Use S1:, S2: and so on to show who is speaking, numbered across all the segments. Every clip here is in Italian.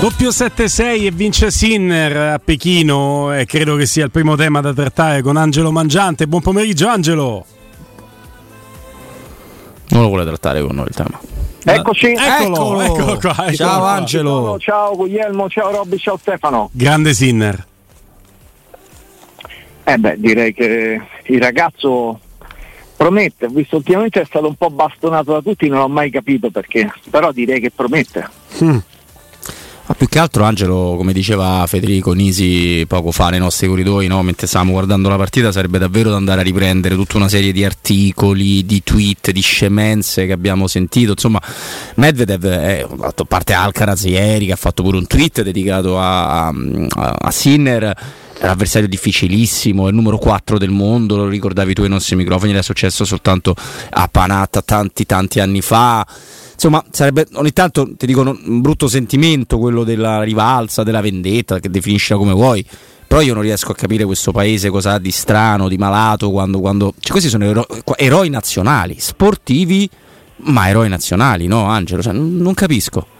S1: Doppio 7-6 e vince Sinner a Pechino e credo che sia il primo tema da trattare con Angelo Mangiante. Buon pomeriggio Angelo.
S2: Non lo vuole trattare con noi il tema.
S3: Eccoci,
S1: Eccolo, eccolo qua. eccolo
S2: Ciao
S1: qua.
S2: Angelo.
S3: Ciao Guglielmo, ciao Robby, ciao Stefano.
S1: Grande Sinner.
S3: Eh beh, direi che il ragazzo promette, visto ultimamente è stato un po' bastonato da tutti, non ho mai capito perché, però direi che promette.
S2: Ma più che altro Angelo, come diceva Federico Nisi poco fa nei nostri corridoi, no? mentre stavamo guardando la partita, sarebbe davvero da andare a riprendere tutta una serie di articoli, di tweet, di scemenze che abbiamo sentito. Insomma, Medvedev, è, a parte Alcaraz ieri, che ha fatto pure un tweet dedicato a, a, a Sinner. È un avversario difficilissimo, è il numero 4 del mondo, lo ricordavi tu ai nostri microfoni, era successo soltanto a Panatta tanti tanti anni fa. Insomma, sarebbe ogni tanto ti dico un brutto sentimento quello della rivalsa, della vendetta, che definiscila come vuoi. Però io non riesco a capire questo paese cosa ha di strano, di malato, quando. quando... Cioè, questi sono ero- eroi nazionali, sportivi, ma eroi nazionali, no, Angelo? Cioè, non capisco.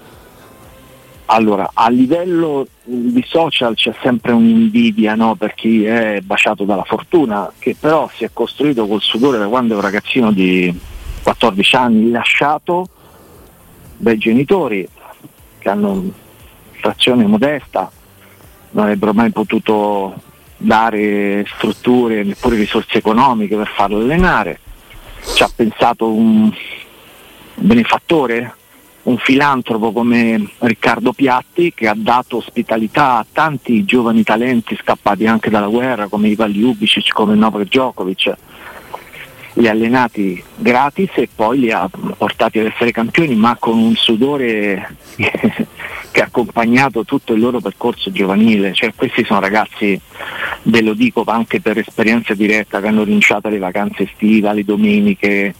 S3: Allora, a livello di social c'è sempre un'invidia no? per chi è baciato dalla fortuna, che però si è costruito col sudore da quando è un ragazzino di 14 anni, lasciato dai genitori che hanno frazione modesta, non avrebbero mai potuto dare strutture neppure risorse economiche per farlo allenare. Ci ha pensato un benefattore, un filantropo come Riccardo Piatti che ha dato ospitalità a tanti giovani talenti scappati anche dalla guerra come Ivan Ljubicic, come Novak Djokovic. Li ha allenati gratis e poi li ha portati ad essere campioni ma con un sudore che ha accompagnato tutto il loro percorso giovanile, cioè questi sono ragazzi, ve lo dico anche per esperienza diretta, che hanno rinunciato alle vacanze estive, alle domeniche,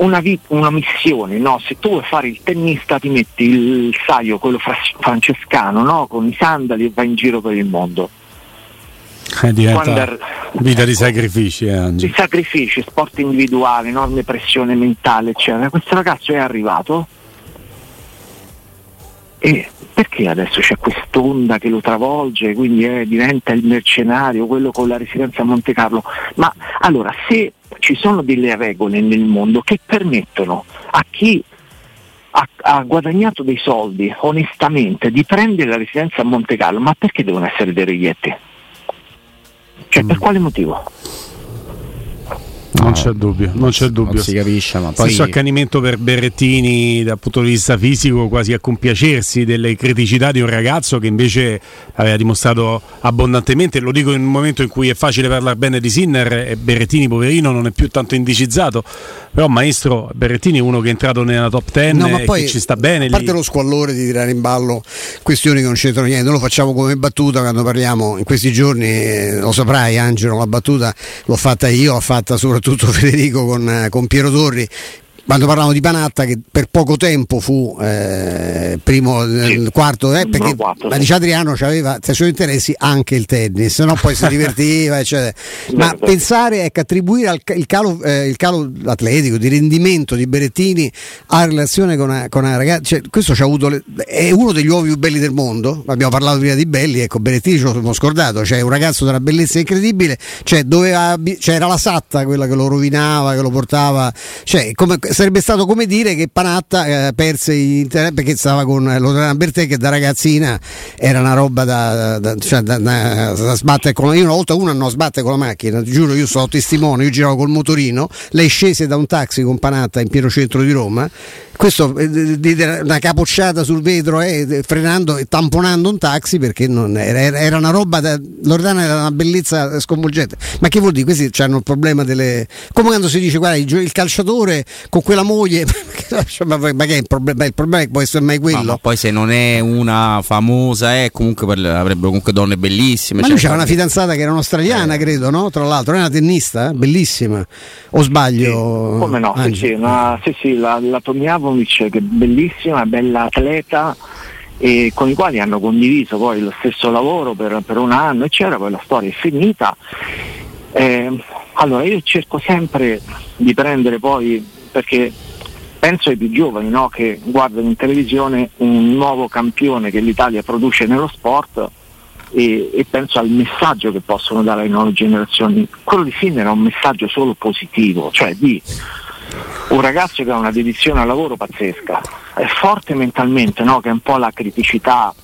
S3: una, vit- una missione, no? se tu vuoi fare il tennista ti metti il saio, quello francescano, no? con i sandali e vai in giro per il mondo.
S1: Eh, diventa vita di sacrifici, eh,
S3: i
S1: Angelo.
S3: sacrifici, sport individuale, enorme pressione mentale, eccetera. Questo ragazzo è arrivato e perché adesso c'è quest'onda che lo travolge, quindi eh, diventa il mercenario, quello con la residenza a Monte Carlo? Ma allora, se ci sono delle regole nel mondo che permettono a chi ha, ha guadagnato dei soldi onestamente di prendere la residenza a Monte Carlo, ma perché devono essere dei reglietti? Cioè, per quale motivo?
S1: Non c'è dubbio, non c'è dubbio.
S2: Non si capisce, ma poi.
S1: Stesso accanimento per Berrettini dal punto di vista fisico, quasi a compiacersi delle criticità di un ragazzo che invece aveva dimostrato abbondantemente, lo dico in un momento in cui è facile parlare bene di Sinner e Berrettini poverino non è più tanto indicizzato, però maestro Berrettini è uno che è entrato nella top 10
S4: No, ma
S1: e
S4: poi
S1: che ci sta bene
S4: a parte
S1: lì.
S4: lo squallore di tirare in ballo questioni che non c'entrano niente, noi lo facciamo come battuta quando parliamo in questi giorni, eh, lo saprai Angelo, la battuta l'ho fatta io, l'ha fatta soprattutto Federico con, eh, con Piero Torri. Quando parlavamo di Panatta, che per poco tempo fu eh, primo, eh, quarto, eh, perché
S3: Numero quattro,
S4: ma
S3: sì.
S4: dice Adriano aveva tra i suoi interessi anche il tennis, no? poi si divertiva, eccetera. Ma
S3: Certo.
S4: pensare ecco, attribuire al il calo, eh, il calo atletico di rendimento di Berettini a relazione con una, con una ragazza, cioè, questo ci ha avuto le- è uno degli uomini più belli del mondo. Abbiamo parlato prima di belli, ecco, Berettini ce lo siamo scordato, cioè un ragazzo una bellezza incredibile, cioè, doveva, cioè, era la satta quella che lo rovinava, che lo portava, cioè, come- sarebbe stato come dire che Panatta eh, perse in ter- perché stava con Lorena Bertè che da ragazzina era una roba da, da- cioè, da- da- sbattere con la io una volta uno andò a sbattere con la macchina, giuro, io sono testimone, io giravo col motorino, lei scese da un taxi con Panatta in pieno centro di Roma. Questo eh, una capocciata sul vetro eh, frenando e tamponando un taxi perché non era, era- una roba da Loredana era una bellezza sconvolgente. Ma che vuol dire? Questi hanno il problema delle. come quando si dice guarda il calciatore con quella moglie ma, ma che è il problema? Il problema è che può essere mai quello.
S2: Ma, ma poi se non è una famosa, è comunque per- avrebbero comunque donne bellissime.
S4: Ma
S2: cioè,
S4: lui c'era una fidanzata che era un'australiana, credo, no? Tra l'altro, era una tennista, eh? bellissima. O sbaglio?
S3: Come no? Sì,
S4: Angelo?
S3: sì, una- sì, sì, la, la Tomjanovic che è bellissima, bella atleta e con i quali hanno condiviso poi lo stesso lavoro per, per un anno, eccetera, poi la storia è finita. Eh, allora io cerco sempre di prendere poi, perché penso ai più giovani no, che guardano in televisione un nuovo campione che l'Italia produce nello sport e, e penso al messaggio che possono dare alle nuove generazioni. Quello di Sinner è un messaggio solo positivo, cioè di un ragazzo che ha una dedizione al lavoro pazzesca, è forte mentalmente, no? che è un po' la criticità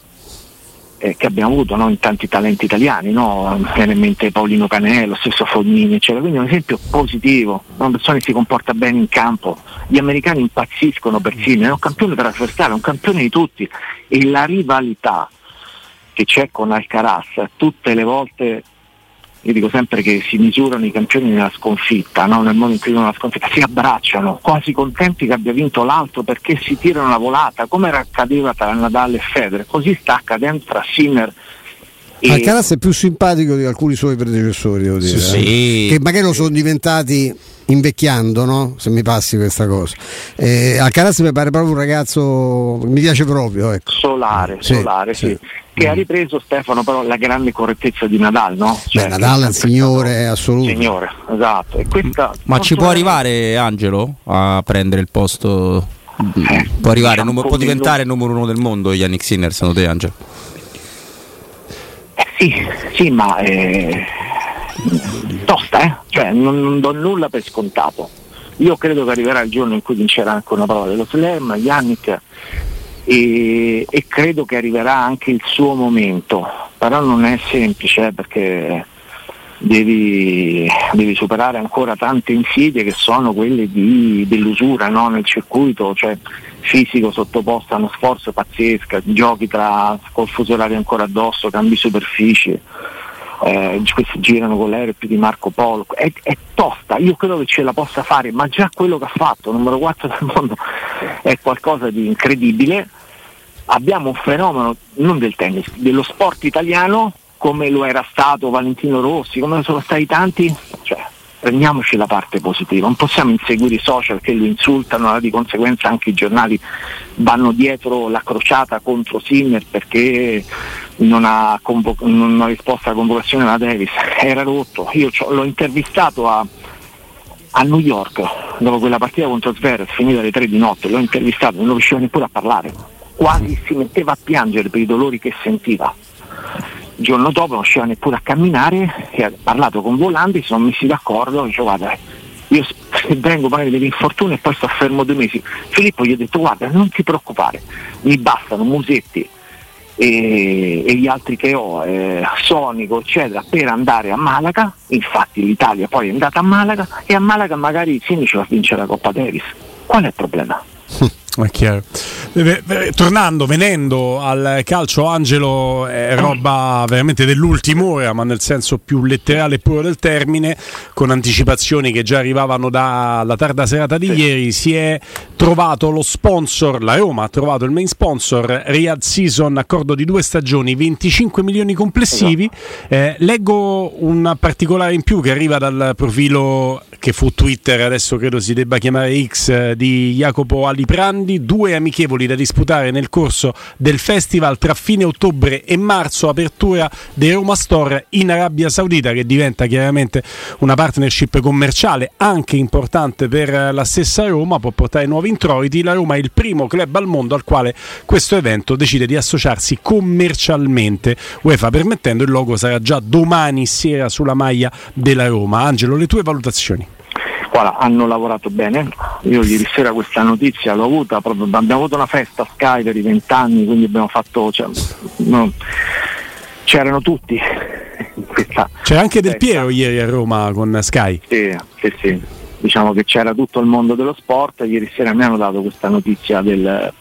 S3: eh, che abbiamo avuto no? in tanti talenti italiani, no? Viene in mente Paolino Canello, stesso Fognini, eccetera. quindi è un esempio positivo, una persona che si comporta bene in campo, gli americani impazziscono per Sinner, è un campione trasversale, è un campione di tutti e la rivalità che c'è con Alcaraz tutte le volte io dico sempre che si misurano i campioni nella sconfitta, no? nel modo in cui vivono la sconfitta, si abbracciano, quasi contenti che abbia vinto l'altro perché si tirano la volata, come era accadeva tra Nadal e Federer, così sta accadendo tra Sinner e
S4: Alcaraz è più simpatico di alcuni suoi predecessori, devo dire.
S2: Sì,
S4: eh.
S2: sì.
S4: Che magari lo sono diventati invecchiando, no? Se mi passi questa cosa. Eh, Alcaraz mi pare proprio un ragazzo mi piace proprio, ecco.
S3: solare,
S4: Sì,
S3: solare, sì. Che ha ripreso Stefano però la grande correttezza di Nadal, no?
S4: Beh,
S3: Cioè,
S4: Nadal è un
S3: sempre
S4: signore assoluto.
S3: Signore, esatto. E questa,
S2: Ma ci può arrivare Angelo a prendere il posto?
S3: Eh,
S2: può, arrivare,
S3: diciamo
S2: numero- può diventare il numero uno del mondo Yannick Sinner secondo te Angelo?
S3: Eh, sì, sì, ma eh, tosta, eh? Cioè, non, non do nulla per scontato. Io credo che arriverà il giorno in cui vincerà anche una prova dello slam, Yannick, e, e credo che arriverà anche il suo momento, però non è semplice eh, perché devi, devi superare ancora tante insidie che sono quelle di- dell'usura no? nel circuito, cioè fisico sottoposto a uno sforzo pazzesco, giochi tra col fuso orario ancora addosso, cambi superfici, eh, questi girano con l'aereo più di Marco Polo, è, è tosta, io credo che ce la possa fare, ma già quello che ha fatto, numero 4 del mondo, è qualcosa di incredibile. Abbiamo un fenomeno non del tennis, dello sport italiano come lo era stato Valentino Rossi, come sono stati tanti, cioè prendiamoci la parte positiva, non possiamo inseguire i social che lo insultano, di conseguenza anche i giornali vanno dietro la crociata contro Sinner perché non ha, convo- non ha risposto alla convocazione della Davis, era rotto, io l'ho intervistato a, a New York dopo quella partita contro Zverev finita alle 3 di notte, l'ho intervistato, non riusciva neppure a parlare, quasi si metteva a piangere per i dolori che sentiva. Il giorno dopo non riusciva neppure a camminare e ha parlato con Volandi, si sono messi d'accordo, dice guarda io vengo magari degli infortuni e poi sto fermo due mesi. Filippo gli ha detto guarda non ti preoccupare, mi bastano Musetti e, e gli altri che ho, eh, Sonico eccetera, per andare a Malaga, infatti l'Italia poi è andata a Malaga e a Malaga magari Sinni ci va a vincere la Coppa Davis. Qual è il problema?
S1: È chiaro. Tornando, venendo al calcio, Angelo è roba veramente dell'ultima ora, ma nel senso più letterale e puro del termine, con anticipazioni che già arrivavano dalla tarda serata di ieri, si è trovato lo sponsor, la Roma ha trovato il main sponsor, Riyadh Season, accordo di due stagioni, 25 milioni complessivi. Eh, leggo un particolare in più che arriva dal profilo che fu Twitter, adesso credo si debba chiamare X, eh, di Jacopo Aliprandi, due amichevoli da disputare nel corso del festival tra fine ottobre e marzo, apertura dei Roma Store in Arabia Saudita che diventa chiaramente una partnership commerciale anche importante per la stessa Roma, può portare nuovi introiti, la Roma è il primo club al mondo al quale questo evento decide di associarsi commercialmente, UEFA permettendo il logo sarà già domani sera sulla maglia della Roma. Angelo, le tue valutazioni?
S3: Guarda, hanno lavorato bene. Io ieri sera questa notizia l'ho avuta, proprio, abbiamo avuto una festa a Sky per i vent'anni, quindi abbiamo fatto. Cioè, no, c'erano tutti.
S1: C'era anche Del
S3: festa.
S1: Piero ieri a Roma con Sky.
S3: Sì, sì, sì. Diciamo che c'era tutto il mondo dello sport. Ieri sera mi hanno dato questa notizia del-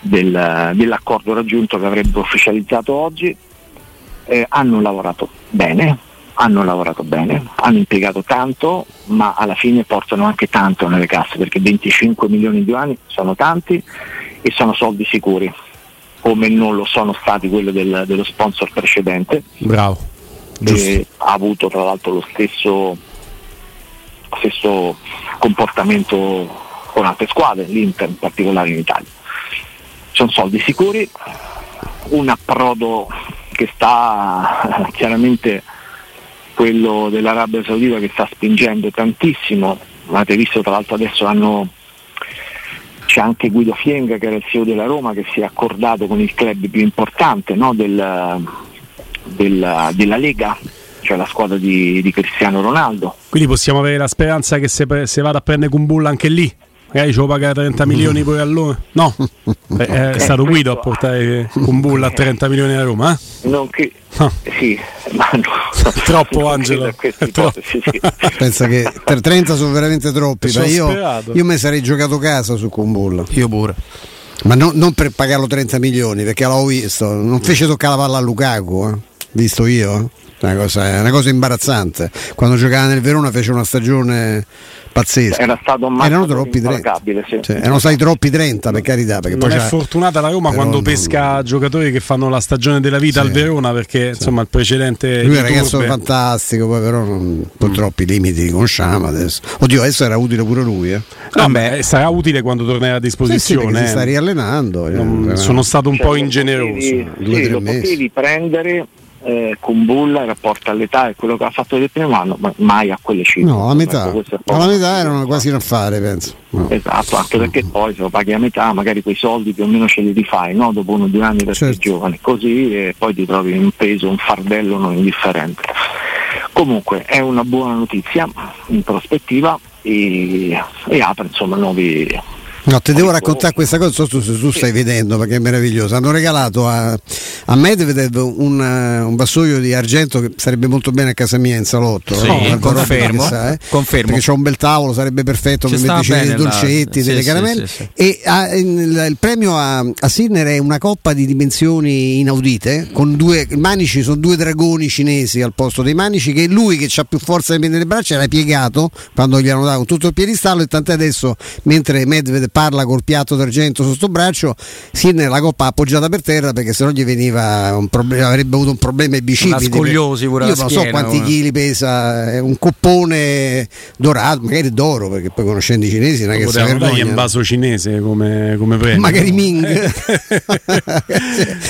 S3: del- dell'accordo raggiunto che avrebbe ufficializzato oggi. Eh, hanno lavorato bene, hanno lavorato bene, hanno impiegato tanto, ma alla fine portano anche tanto nelle casse, perché 25 milioni di yuan sono tanti e sono soldi sicuri, come non lo sono stati quelli del, dello sponsor precedente.
S1: Bravo.
S3: Che ha avuto tra l'altro lo stesso, stesso comportamento con altre squadre, l'Inter in particolare in Italia. Sono soldi sicuri, un approdo che sta chiaramente quello dell'Arabia Saudita che sta spingendo tantissimo, avete visto tra l'altro adesso hanno c'è anche Guido Fienga che era il CEO della Roma che si è accordato con il club più importante no, del, del, della Lega, cioè la squadra di, di, Cristiano Ronaldo.
S1: Quindi possiamo avere la speranza che se, se vada a prendere Kumbulla anche lì magari ci può pagare 30 milioni pure a Roma. No, Beh, è eh, stato Guido a portare Kumbulla a 30 milioni a Roma.
S3: Eh? Non che, no. Sì, ma no.
S1: Troppo Angelo.
S4: Troppo. Sì, sì. Pensa che per 30 sono veramente troppi. Io, io mi sarei giocato casa su Kumbulla.
S2: Io pure.
S4: Ma no, non per pagarlo 30 milioni, perché l'ho visto. Non fece toccare la palla a Lukaku, eh? visto io. Una cosa, una cosa imbarazzante. Quando giocava nel Verona fece una stagione pazzesco.
S3: Era stato un
S4: erano troppi 30. Sì. Cioè, erano stati troppi 30 per carità. Perché
S1: non
S4: poi
S1: è fortunata la Roma quando non... pesca giocatori che fanno la stagione della vita sì. al Verona perché sì. insomma il precedente.
S4: Lui è un ragazzo turbe. fantastico, poi però non, purtroppo mm. i limiti li conosciamo adesso. Oddio, adesso era utile pure lui. Eh.
S1: No, beh, sarà utile quando tornerà a disposizione.
S4: si sta riallenando.
S1: Non, eh. sono stato un cioè, po' ingeneroso.
S3: Potevi, sì, lo mesi. potevi prendere eh, con Bulla in rapporto all'età e quello che ha fatto del primo anno, ma mai a quelle cifre.
S4: No, a metà. Alla metà erano quasi un affare, penso.
S3: No. Esatto, anche perché poi se lo paghi a metà, magari quei soldi più o meno ce li rifai, no? dopo uno o due anni per certo. giovane, così e poi ti trovi un peso, un fardello non indifferente. Comunque è una buona notizia in prospettiva e, e apre insomma nuovi,
S4: No, ti devo raccontare questa cosa, so tu, tu stai vedendo perché è meraviglioso. Hanno regalato a, a Medvedev un, uh, un, vassoio di argento che sarebbe molto bene a casa mia in salotto.
S2: Sì, no? confermo, sa, eh? confermo.
S4: Perché c'è un bel tavolo, sarebbe perfetto Ci per metterci dei dolcetti, la... delle sì, caramelle. Sì, e a, il, il, premio a, a Sinner è una coppa di dimensioni inaudite, con due manici, sono due dragoni cinesi al posto dei manici, che lui che ha più forza nelle braccia era piegato quando gli hanno dato tutto il piedistallo e tant'è adesso mentre Medvedev parla col piatto d'argento sotto braccio, Sinner la coppa appoggiata per terra perché sennò gli veniva un problema, avrebbe avuto un problema ai bicipiti.
S2: Scogliosi pure
S4: Io non so quanti una. chili pesa, un coppone dorato, magari d'oro, perché poi conoscendo i cinesi non è che si vergogna.
S1: un vaso cinese come, come premio.
S4: Magari Ming.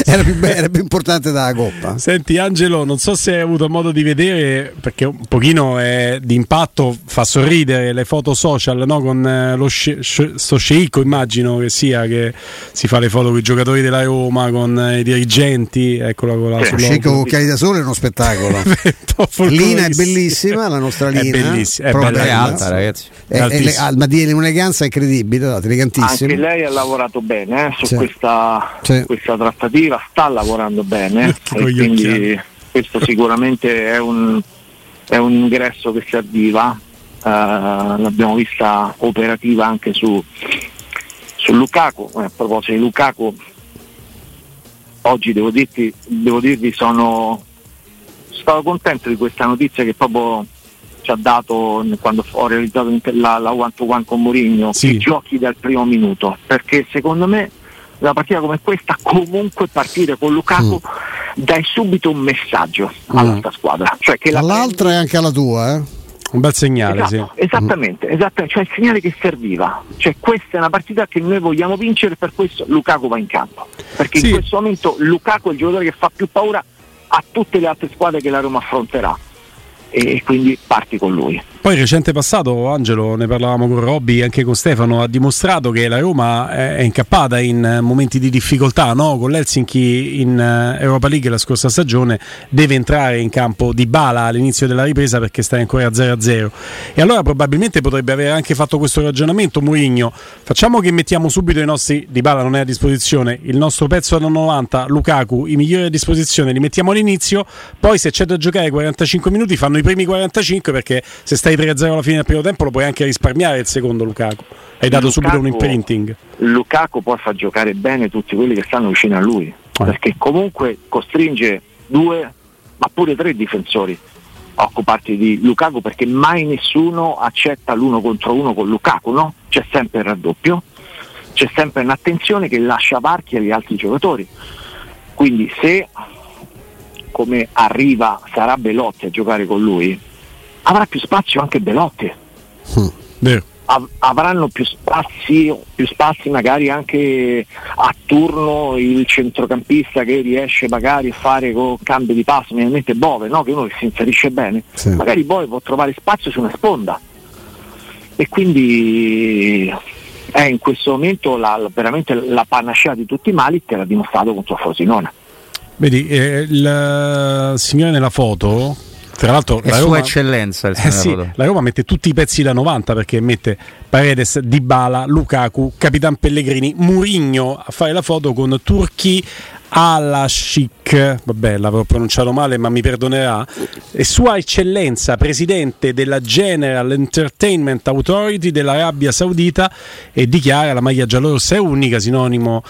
S4: era, più era più importante dalla coppa.
S1: Senti Angelo, non so se hai avuto modo di vedere, perché un pochino è di impatto, fa sorridere le foto social no? con eh, lo sce- sto sceicco immagino che sia che si fa le foto con i giocatori della Roma con i dirigenti eccola con la
S4: sceicco con occhiali da sole è uno spettacolo. Lina è bellissima la nostra Lina
S1: è bellissima è
S2: bella, è alta ragazzi.
S4: È, è, è, ma di un'eleganza incredibile elegantissima.
S3: Anche lei ha lavorato bene eh, su sì. Questa, sì. questa, trattativa sta lavorando bene e quindi questo sicuramente è un, è un ingresso che serviva eh, l'abbiamo vista operativa anche su, su Lukaku. Eh, a proposito di Lukaku, oggi devo, dirti, devo dirvi sono stato contento di questa notizia che proprio ci ha dato quando ho realizzato la, la one to one con Mourinho sì. giochi dal primo minuto perché secondo me una partita come questa comunque partire con Lukaku mm. dai subito un messaggio mm. squadra cioè che
S4: all'altra prendi... e anche alla tua eh?
S1: Un bel segnale,
S3: esatto, sì. Esattamente, esattamente, cioè il segnale che serviva. Cioè questa è una partita che noi vogliamo vincere, per questo Lukaku va in campo. Perché sì. in questo momento Lukaku è il giocatore che fa più paura a tutte le altre squadre che la Roma affronterà. E quindi parti con lui.
S1: Poi il recente passato, Angelo, ne parlavamo con Robby e anche con Stefano, ha dimostrato che la Roma è incappata in momenti di difficoltà, no? con l'Helsinki in eh, Europa League la scorsa stagione deve entrare in campo di bala all'inizio della ripresa perché sta ancora 0-0 e allora probabilmente potrebbe aver anche fatto questo ragionamento Mourinho, facciamo che mettiamo subito i nostri, di bala non è a disposizione, il nostro pezzo da 90, Lukaku, i migliori a disposizione, li mettiamo all'inizio, poi se c'è da giocare 45 minuti fanno i primi 45 perché se stai stai 3-0 alla fine del primo tempo lo puoi anche risparmiare il secondo Lukaku. Hai dato Lukaku, subito un imprinting.
S3: Lukaku può far giocare bene tutti quelli che stanno vicino a lui, eh. perché comunque costringe due, ma pure tre difensori occuparti di Lukaku perché mai nessuno accetta l'uno contro uno con Lukaku, no? C'è sempre il raddoppio, c'è sempre un'attenzione che lascia varchi agli altri giocatori. Quindi se come arriva sarà Belotti a giocare con lui, avrà più spazio anche Belotti.
S1: Vero.
S3: Av- avranno più spazi, più spazi magari anche a turno il centrocampista che riesce magari a fare con cambio di passo, ovviamente Bove, no? che uno che si inserisce bene,
S4: Sì.
S3: magari Bove può trovare spazio su una sponda e quindi è in questo momento la- veramente la panacea di tutti i mali che l'ha dimostrato contro Frosinone.
S1: Vedi, eh, il signore nella foto, tra l'altro
S2: È
S1: la
S2: sua
S1: Roma,
S2: eccellenza il
S1: eh sì, la Roma mette tutti i pezzi da 90 perché mette Paredes, Dybala, Lukaku, Capitan Pellegrini, Murigno a fare la foto con Turchi Alashik, vabbè l'avevo pronunciato male ma mi perdonerà, e Sua Eccellenza, Presidente della General Entertainment Authority dell'Arabia Saudita e dichiara la maglia giallorossa è unica, sinonimo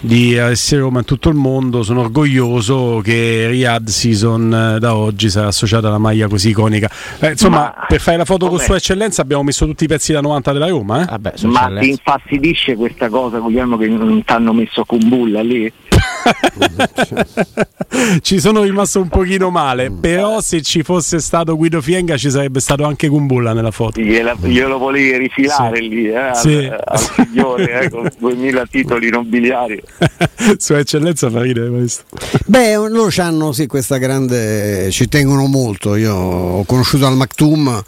S1: di essere Roma in tutto il mondo, sono orgoglioso che Riyadh Season eh, da oggi sarà associata alla maglia così iconica. Eh, insomma,
S3: Ma-
S1: per fare la foto con
S3: vabbè.
S1: Sua Eccellenza abbiamo messo tutti i pezzi da 90 della Roma, eh?
S2: Vabbè,
S3: Ma ti
S2: Eccellenza.
S3: infastidisce questa cosa, Guglielmo, che non ti hanno messo Kumbulla lì?
S1: ci sono rimasto un pochino male, però se ci fosse stato Guido Fienga ci sarebbe stato anche Kumbulla nella foto.
S3: Gliela- glielo volevi rifilare
S1: Sì.
S3: lì eh, al,
S1: Sì.
S3: al signore eh, con 2000 titoli nobiliari.
S1: Sua Eccellenza fa ridere questo.
S4: Beh, loro hanno sì, questa grande. ci tengono molto. Io ho conosciuto Al Maktoum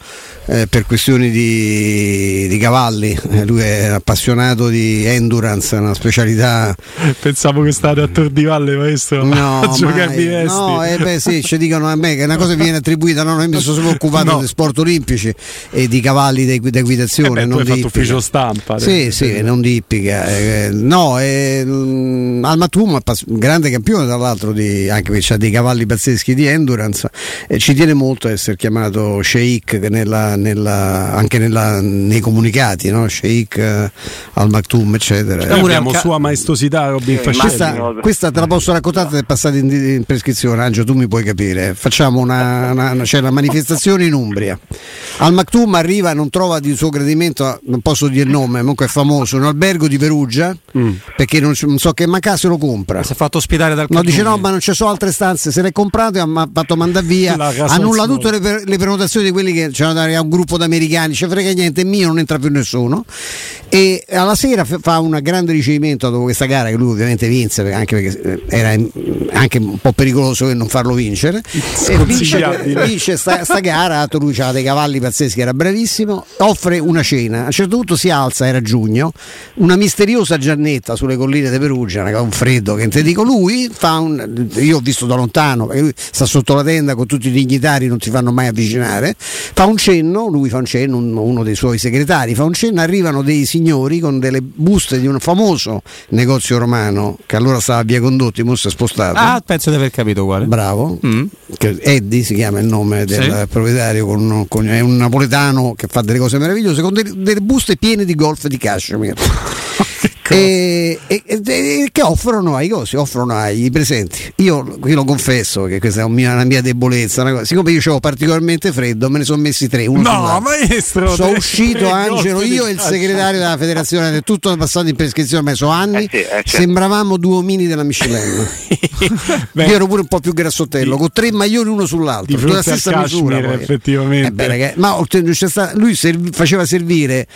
S4: eh, per questioni di, di cavalli. Eh, lui è appassionato di endurance, una specialità.
S1: Pensavo che state a Tor di Valle, maestro,
S4: No,
S1: a giocarvi
S4: mai. no eh beh sì, ci dicono a me che è una cosa che viene attribuita, no, noi mi sono sempre occupato
S1: No.
S4: di sport olimpici e di cavalli di
S1: Eh
S4: equitazione,
S1: beh, tu
S4: non
S1: hai
S4: di
S1: fatto
S4: ippica.
S1: ufficio stampa.
S4: Sì,
S1: eh,
S4: sì, non di ippica. eh, no, è, mm, Al Matum è pas- un grande campione tra l'altro, di, anche perché ha dei cavalli pazzeschi di endurance e ci tiene molto a essere chiamato Sheikh nella- nella- anche nella- nei comunicati, no? Sheikh eh, Al Maktoum, eccetera.
S1: Noi
S2: pure
S1: abbiamo
S2: anche-
S1: sua maestosità Robin
S3: Eh,
S1: Fascelli.
S4: Questa. Questa te la posso raccontare se è passata in, in prescrizione, Angelo, tu mi puoi capire. Facciamo una, una- una- c'è una manifestazione in Umbria. Al Maktoum arriva, non trova di suo gradimento, non posso dire il nome, comunque è famoso, un albergo di Perugia,
S1: Mm.
S4: perché non, non so che manca se lo compra.
S2: Si è fatto ospitare dal
S4: No, dice no, ma non ci sono altre stanze, se l'è comprato e ha fatto mandare via, annulla tutte le, le prenotazioni di quelli che c'erano a un gruppo di americani, ci frega niente, è mio, non entra più nessuno. E alla sera fa un grande ricevimento dopo questa gara che lui ovviamente vinse, anche perché eh, era anche un po' pericoloso non farlo vincere. E vince, vince sta, sta gara, lui aveva dei cavalli pazzeschi, era bravissimo, offre una cena, a un certo punto si alza, era giugno, una misteriosa Giannetta sulle colline di Perugia, un freddo che te dico, lui fa un, io ho visto da lontano, perché lui sta sotto la tenda con tutti i dignitari, non si fanno mai avvicinare, fa un cenno, lui fa un cenno, un- uno dei suoi segretari fa un cenno, arrivano dei signori con delle buste di un famoso negozio romano che allora stava a via Condotti, mo si è spostato.
S2: Ah, penso di aver capito quale.
S4: Bravo,
S2: Mm.
S4: Eddie si chiama il nome del
S2: Sì.
S4: proprietario, con- con- è un napoletano che fa delle cose meravigliose con delle, delle buste piene di golf di cashmere. E, e- e- e che offrono ai cosi, offrono ai presenti. Io, io lo confesso che questa è un mia- una mia debolezza. una cosa- Siccome io avevo particolarmente freddo, me ne sono messi tre. Uno
S1: No, maestro!
S4: Sono uscito Angelo, io e il segretario della federazione, è tutto passato in prescrizione, ma sono anni.
S3: Eh sì, eh certo.
S4: Sembravamo due omini della Michelin. Io ero pure un po' più grassottello,
S1: Di-
S4: con tre maglioni uno sull'altro,
S1: di al
S4: stessa misura.
S1: cashmere,
S4: poi.
S1: effettivamente.
S4: Eh beh, ragazzi, ma lui serv- faceva servire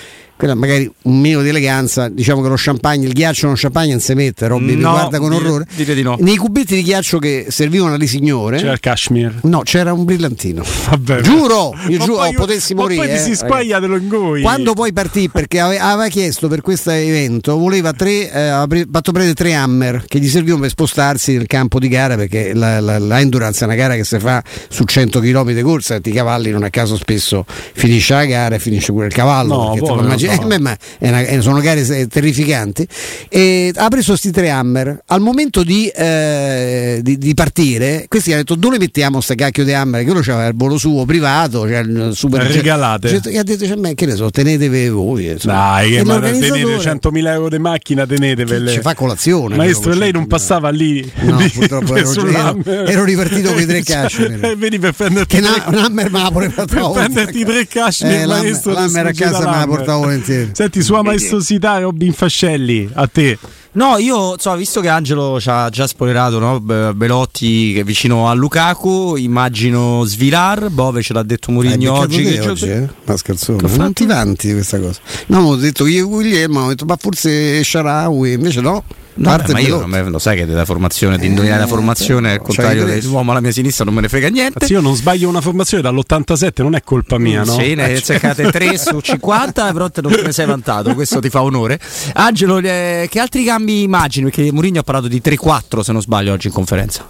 S4: quella magari un minimo di eleganza, diciamo che lo champagne, il ghiaccio non champagne non si mette, Robby mi
S2: No,
S4: guarda con orrore.
S2: dire di no.
S4: Nei cubetti di ghiaccio che servivano alle signore,
S1: C'era il cashmere.
S4: no, c'era un brillantino.
S1: Vabbè,
S4: Giuro, io
S1: Ma
S4: giuro,
S1: poi-
S4: potessi
S1: ma
S4: morire.
S1: poi ti si
S4: eh,
S1: spagliatelo in voi.
S4: quando poi partì, perché ave- aveva chiesto per questo evento, voleva tre, eh, aveva fatto prendere tre hammer che gli servivano per spostarsi nel campo di gara, perché la, la- la endurance è una gara che si fa su 100 km di corsa, i cavalli non a caso spesso finisce la gara e finisce pure il cavallo.
S1: No,
S4: perché no. ma una, sono gare terrificanti. E ha preso sti tre hammer. Al momento di, eh, di, di partire, questi hanno detto dove mettiamo sta cacchio di hammer? Che uno c'aveva il volo suo privato, cioè il super
S1: regalate.
S4: Cioè, ha detto, cioè, che ne so, tenetevi voi.
S1: Insomma. Dai, che ma tenete 100.000 euro di macchina, tenetevele.
S4: Ci fa colazione.
S1: Maestro, lei non passava lì.
S4: No, purtroppo ero, ero, ero, ripartito con i tre cash.
S1: Vedi per prenderti
S4: che tre... un hammer me la pure per
S1: prenderti i tre cash
S4: eh, maestro. L'hammer a casa me la portavo volentieri.
S1: Senti, sua maestosità Robin Fascelli, a te.
S2: No, io so, visto che Angelo ci ha già spoilerato no? Belotti che è vicino a Lukaku, immagino Svilar, Bove ce l'ha detto Mourinho oggi. Che
S4: oggi eh? Ma scherzone, non ti vanti di questa cosa. No, ho detto io Guglielmo, ho detto ma forse Sharawi, invece no.
S2: No, beh, ma io me, lo sai che della formazione, di indovinare eh, la formazione, al contrario dell'uomo alla mia sinistra, non me ne frega niente.
S1: Sì, io non sbaglio una formazione dall'87, non è colpa mia, no?
S2: Sì, ne hai cercate 3 su 50, però te non te ne sei vantato, questo ti fa onore. Angelo, eh, che altri cambi immagini? Perché Mourinho ha parlato di 3-4, se non sbaglio, oggi in conferenza.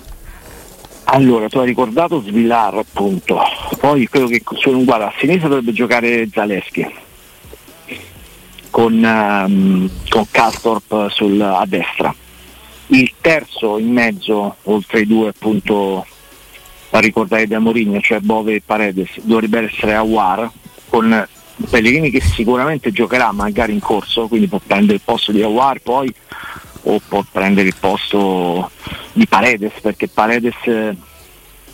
S3: Allora, tu hai ricordato Svilar, appunto. Poi credo che guarda, a sinistra dovrebbe giocare Zaleschi con, um, con Castorp sul, a destra. Il terzo in mezzo, oltre i due appunto a ricordare da Mourinho, cioè Bove e Paredes, dovrebbe essere Awar con Pellegrini che sicuramente giocherà magari in corso, quindi può prendere il posto di Awar poi o può prendere il posto di Paredes perché Paredes eh,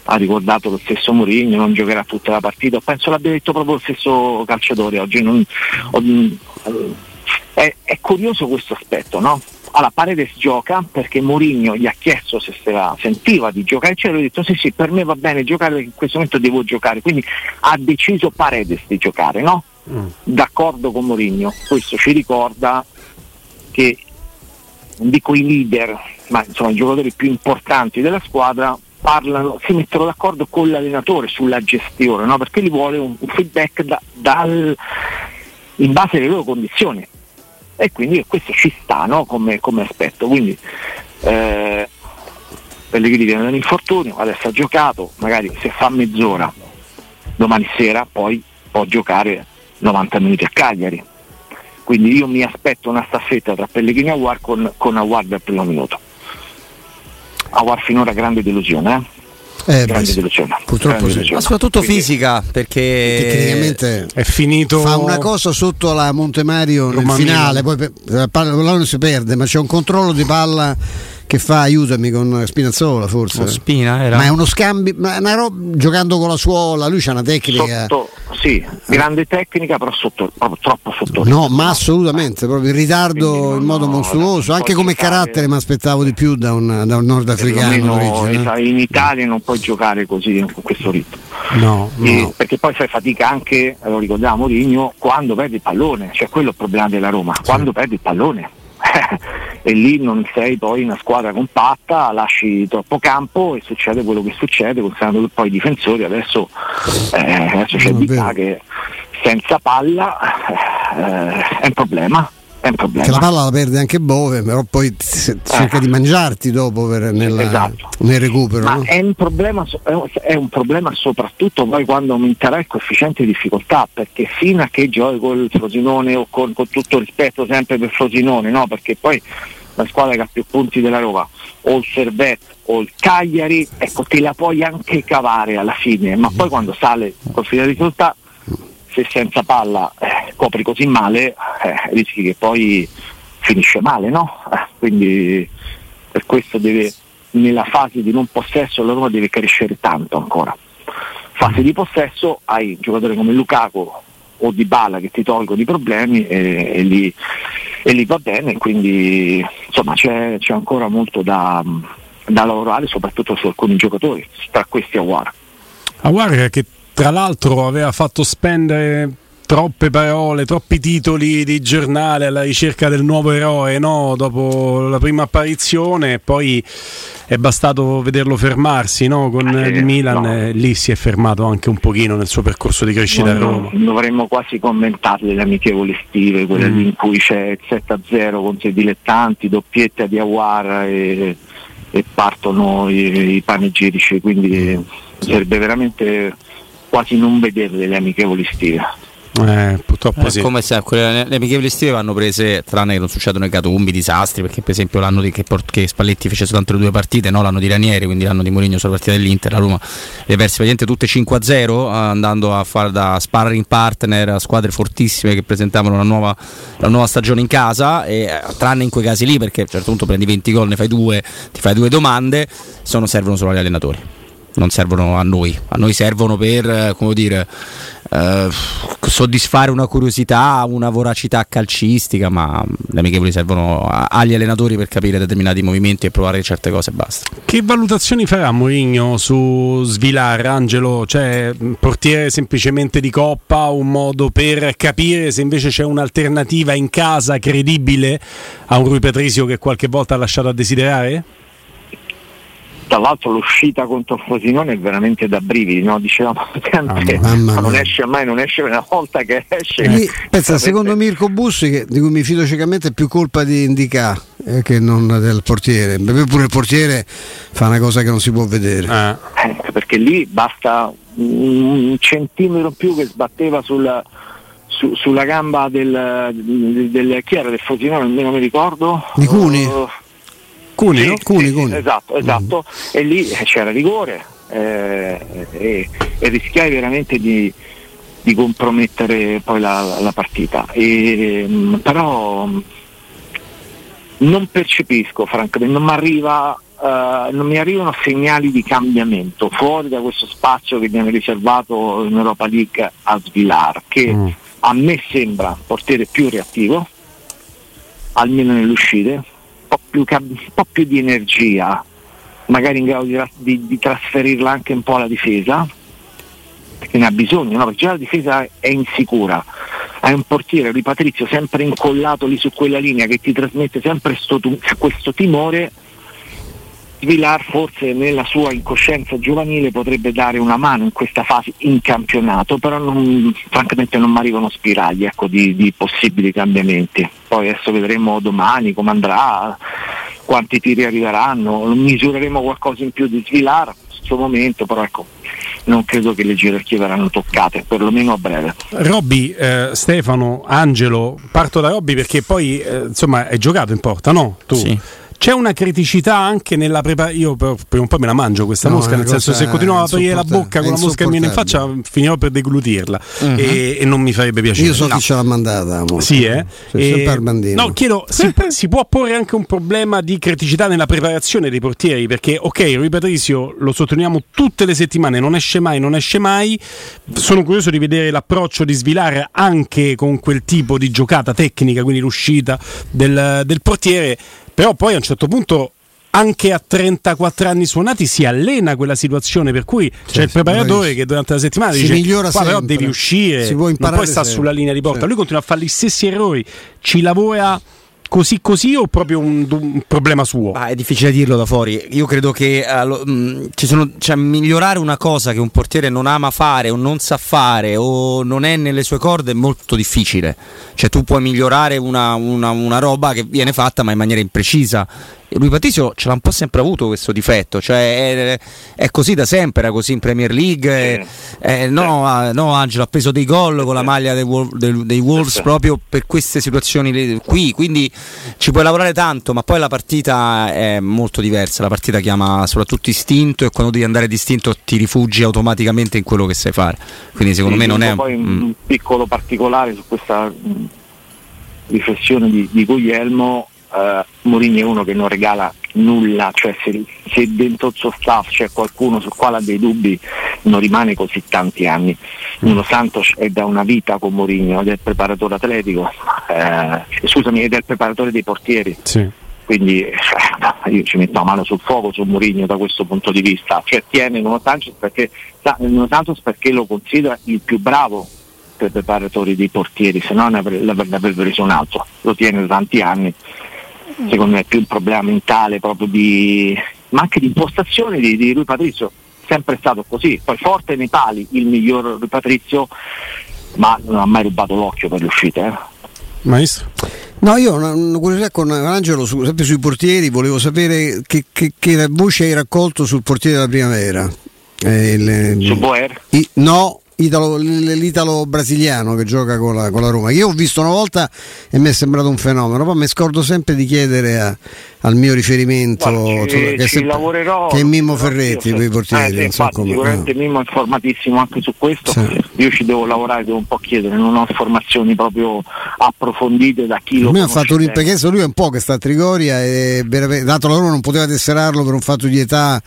S3: ha ricordato lo stesso Mourinho, non giocherà tutta la partita, penso l'abbia detto proprio lo stesso calciatore oggi, non, è, è, curioso questo aspetto, no? Allora Paredes gioca perché Mourinho gli ha chiesto se stava, sentiva di giocare, cioè lui ha detto sì sì per me va bene giocare perché in questo momento devo giocare, quindi ha deciso Paredes di giocare, no? Mm. D'accordo con Mourinho, questo ci ricorda che non dico i leader, ma insomma i giocatori più importanti della squadra parlano, si mettono d'accordo con l'allenatore sulla gestione, no? perché gli vuole un, un feedback da, dal, in base alle loro condizioni. E quindi questo ci sta no? come, come, aspetto. Quindi eh, Pellegrini viene da un infortunio, adesso ha giocato, magari se fa mezz'ora domani sera poi può giocare 90 minuti a Cagliari. Quindi io mi aspetto una staffetta tra Pellegrini e Awar con, con Awar al primo minuto. Awar finora grande delusione. Eh?
S4: Eh, grande sì. delusione. Purtroppo grande
S2: sì. Ma soprattutto Quindi, fisica, perché
S4: tecnicamente
S1: è finito.
S4: Fa una cosa sotto la Montemario nel finale, poi la palla non si perde, ma c'è un controllo di palla che fa aiutami con Spinazzola forse
S2: oh, Spina era.
S4: ma è uno scambio ma una roba, giocando con la suola lui c'ha una tecnica
S3: sotto, sì grande tecnica però sotto, proprio troppo sotto
S4: no ma assolutamente proprio in ritardo in modo no, mostruoso anche come giocare, carattere mi aspettavo di più da un, da un nordafricano
S3: eh? in Italia non puoi giocare così con questo ritmo
S4: no, no.
S3: perché poi fai fatica anche lo ricordiamo Rigno quando perdi il pallone cioè quello è il problema della Roma sì. quando perdi il pallone e lì non sei poi una squadra compatta, lasci troppo campo e succede quello che succede, considerando che poi i difensori adesso, eh, adesso c'è Dita che senza palla eh, è un problema è un problema.
S4: Che la palla la perde anche Bove, però poi cerca eh. di mangiarti dopo per, nella, esatto. nel recupero.
S3: Ma
S4: no?
S3: è, un problema, è un problema soprattutto poi quando aumenterà il coefficiente di difficoltà, perché fino a che giochi col Frosinone o con, con tutto rispetto sempre per Frosinone, no? perché poi la squadra che ha più punti della Roma, o il Servette o il Cagliari, ecco te la puoi anche cavare alla fine, ma poi quando sale il coefficiente di difficoltà se senza palla eh, copri così male eh, rischi che poi finisce male, no? Eh, quindi per questo deve, nella fase di non possesso la Roma deve crescere tanto ancora. Fase di possesso hai un giocatore come Lukaku o Di Bala che ti tolgono i problemi e, e, lì, e lì, va bene, quindi insomma c'è, c'è ancora molto da, da, lavorare soprattutto su alcuni giocatori, tra questi Aguara.
S1: Aguara che tra l'altro aveva fatto spendere troppe parole, troppi titoli di giornale alla ricerca del nuovo eroe no? dopo la prima apparizione e poi è bastato vederlo fermarsi no? con eh, il Milan no. e lì si è fermato anche un pochino nel suo percorso di crescita a Roma.
S3: Dovremmo quasi commentarle le amichevoli estive, quelle mm. in cui c'è il 7-0 con sei dilettanti, doppietta di Aguara e, e partono i, i panegirici, quindi sarebbe veramente quasi non vederle le amichevoli estive.
S1: Eh, purtroppo
S2: eh,
S1: sì.
S2: Come se quelle, le amichevoli estive vanno prese, tranne che non succedono ecatombi, disastri, perché per esempio l'anno di, che, che, Spalletti fece soltanto le due partite, no? l'anno di Ranieri, quindi l'anno di Mourinho sulla partita dell'Inter, la Roma le perse praticamente tutte 5-0, andando a fare da sparring partner a squadre fortissime che presentavano la nuova, la nuova stagione in casa, e, eh, tranne in quei casi lì, perché a un certo punto prendi 20 gol, ne fai due, ti fai due domande, sono, servono solo agli allenatori non servono a noi, a noi servono per, eh, come dire, eh, soddisfare una curiosità, una voracità calcistica, ma le amichevoli servono agli allenatori per capire determinati movimenti e provare certe cose e basta.
S1: Che valutazioni farà Mourinho su Svilar, Angelo? Cioè, portiere semplicemente di coppa, un modo per capire se invece c'è un'alternativa in casa credibile a un Rui Patrizio che qualche volta ha lasciato a desiderare?
S3: Tra l'altro l'uscita contro Frosinone è veramente da brividi, no? dicevamo sempre, ah, non esce mai, non esce una volta che esce.
S4: Eh, pensa, secondo Mirko Bussi, che, di cui mi fido ciecamente, è più colpa di Indica eh, che non del portiere. Pure il portiere fa una cosa che non si può vedere.
S3: Ah. Eh, perché lì basta un centimetro più che sbatteva sul, su, sulla gamba del, del, del, chi era del Frosinone, nemmeno mi ricordo.
S4: Di Cuni? Uh,
S1: Cuni, sì, no?
S3: Cuni, sì, Cuni. Esatto, esatto. Mm. E lì c'era rigore eh, e, e, rischiai veramente di, di compromettere poi la, la partita. E, mm, però mm, non percepisco, francamente, non mi arriva Uh, non mi arrivano segnali di cambiamento fuori da questo spazio che viene riservato in Europa League a Svilar, che mm. a me sembra portiere più reattivo, almeno nelle uscite, po' più, un po' più di energia, magari in grado di, di, di, trasferirla anche un po' alla difesa, perché ne ha bisogno, no? perché già la difesa è insicura. Hai un portiere di Patrizio sempre incollato lì su quella linea che ti trasmette sempre sto, questo timore Vilar forse nella sua incoscienza giovanile potrebbe dare una mano in questa fase in campionato, però non, francamente non mi arrivano spiragli ecco, di, di, possibili cambiamenti. Poi adesso vedremo domani come andrà, quanti tiri arriveranno, misureremo qualcosa in più di Svilar, in questo momento però ecco, non credo che le gerarchie verranno toccate, perlomeno a breve.
S1: Robby, eh, Stefano, Angelo, parto da Robby perché poi eh, insomma hai giocato in porta, no? Tu?
S2: Sì.
S1: C'è una criticità anche nella preparazione. Io per, per, un po' me la mangio questa no, mosca, nel senso se continuavo a togliere la bocca con la mosca che mi viene in faccia, finirò per deglutirla uh-huh. e, e, non mi farebbe piacere.
S4: Io so no. chi ce l'ha mandata.
S1: Sì, eh?
S4: E,
S1: no, chiedo, si, si, può porre anche un problema di criticità nella preparazione dei portieri? Perché, ok, Rui Patrizio lo sottolineiamo tutte le settimane, non esce mai, non esce mai. Sono curioso di vedere l'approccio di Svilare anche con quel tipo di giocata tecnica, quindi l'uscita del, del portiere però poi a un certo punto anche a 34 anni suonati si allena quella situazione per cui c'è il certo, preparatore che durante la settimana
S4: si
S1: dice
S4: migliora
S1: qua però devi uscire
S4: si può
S1: non puoi stare sulla linea di porta certo. lui continua a fare gli stessi errori ci lavora così così o proprio un, un problema suo?
S2: Ah, è difficile dirlo da fuori. Io credo che allo, mh, mm, sono, cioè, migliorare una cosa che un portiere non ama fare o non sa fare o non è nelle sue corde è molto difficile. Cioè tu puoi migliorare una, una, una roba che viene fatta ma in maniera imprecisa lui Patrizio ce l'ha un po' sempre avuto questo difetto, cioè è, è così da sempre, era così in Premier League. Sì. Eh, no, ah, no, Angelo ha preso dei gol con la maglia dei, dei, dei Wolves proprio per queste situazioni qui, quindi ci puoi lavorare tanto, ma poi la partita è molto diversa, la partita chiama soprattutto istinto e quando devi andare distinto ti rifugi automaticamente in quello che sai fare. Quindi secondo
S3: sì,
S2: me non è...
S3: Poi mm. un piccolo particolare su questa mm, riflessione di, di Guglielmo uh, Mourinho è uno che non regala nulla, cioè se, se, dentro il suo staff c'è qualcuno sul quale ha dei dubbi non rimane così tanti anni. Mm. Nuno Santos è da una vita con Mourinho ed è il preparatore atletico, eh, scusami, ed è il preparatore dei portieri.
S1: Sì.
S3: Quindi eh, io ci metto la mano sul fuoco su Mourinho da questo punto di vista, cioè tiene Nuno Santos perché, Nuno Santos perché lo considera il più bravo per preparatori dei portieri, se no ne avrebbe preso un altro, lo tiene da tanti anni secondo me è più un problema mentale proprio di ma anche di impostazione di, di Rui Patrizio sempre stato così poi forte nei pali il miglior Rui Patrizio ma non ha mai rubato l'occhio per le uscite eh.
S1: Maestro?
S4: No, io ho una, una curiosità con Angelo, su, sempre sui portieri, volevo sapere che, che, che voce hai raccolto sul portiere della primavera.
S3: Eh, il, Su Boer?
S4: I, no, Italo, l'italo brasiliano che gioca con la, con la, Roma. Io ho visto una volta e mi è sembrato un fenomeno, poi mi scordo sempre di chiedere a, al mio riferimento
S3: Guarda, ci,
S4: che,
S3: ci lavorerò,
S4: che è Mimmo Ferretti
S3: per
S4: i portieri.
S3: eh, sì, infatti, sicuramente no. Mimmo è informatissimo anche su questo. Sì. Io ci devo lavorare, devo un po' chiedere, non ho informazioni proprio approfondite da chi lo
S4: ha fatto un perché lui è un po' che sta a Trigoria e dato la Roma non poteva tesserarlo per un fatto di età.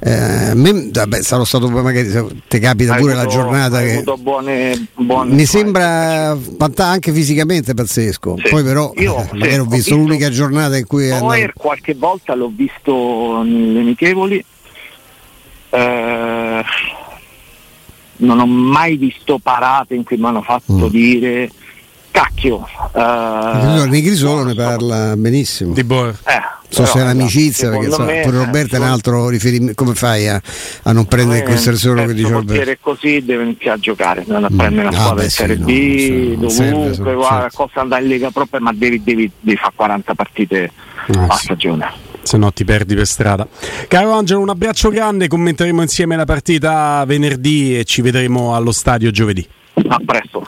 S4: Eh, me, vabbè, sarò stato magari ti capita
S3: hai
S4: pure
S3: avuto,
S4: la giornata che
S3: buone, buone
S4: mi sembra anche fisicamente pazzesco sì. poi però
S3: Io,
S4: eh, magari ho, visto, l'unica giornata in cui
S3: Neuer qualche volta l'ho visto nelle amichevoli. Eh, non ho mai visto parate in cui mi hanno fatto mm. dire cacchio
S4: uh, Negrisolo ne parla benissimo.
S1: Di Boer.
S4: Eh, so se è un'amicizia perché so, pure Roberto è un altro riferimento come fai a, a non prendere in considerazione che dice Roberto?
S3: è così deve iniziare a giocare non a prendere una squadra in Serie B no, dovunque serve, guarda, certo. cosa andare in Lega proprio ma devi, devi, devi fare 40 partite ah, a stagione
S1: se no ti perdi per strada. Caro Angelo, un abbraccio grande, commenteremo insieme la partita venerdì e ci vedremo allo stadio giovedì.
S3: A presto.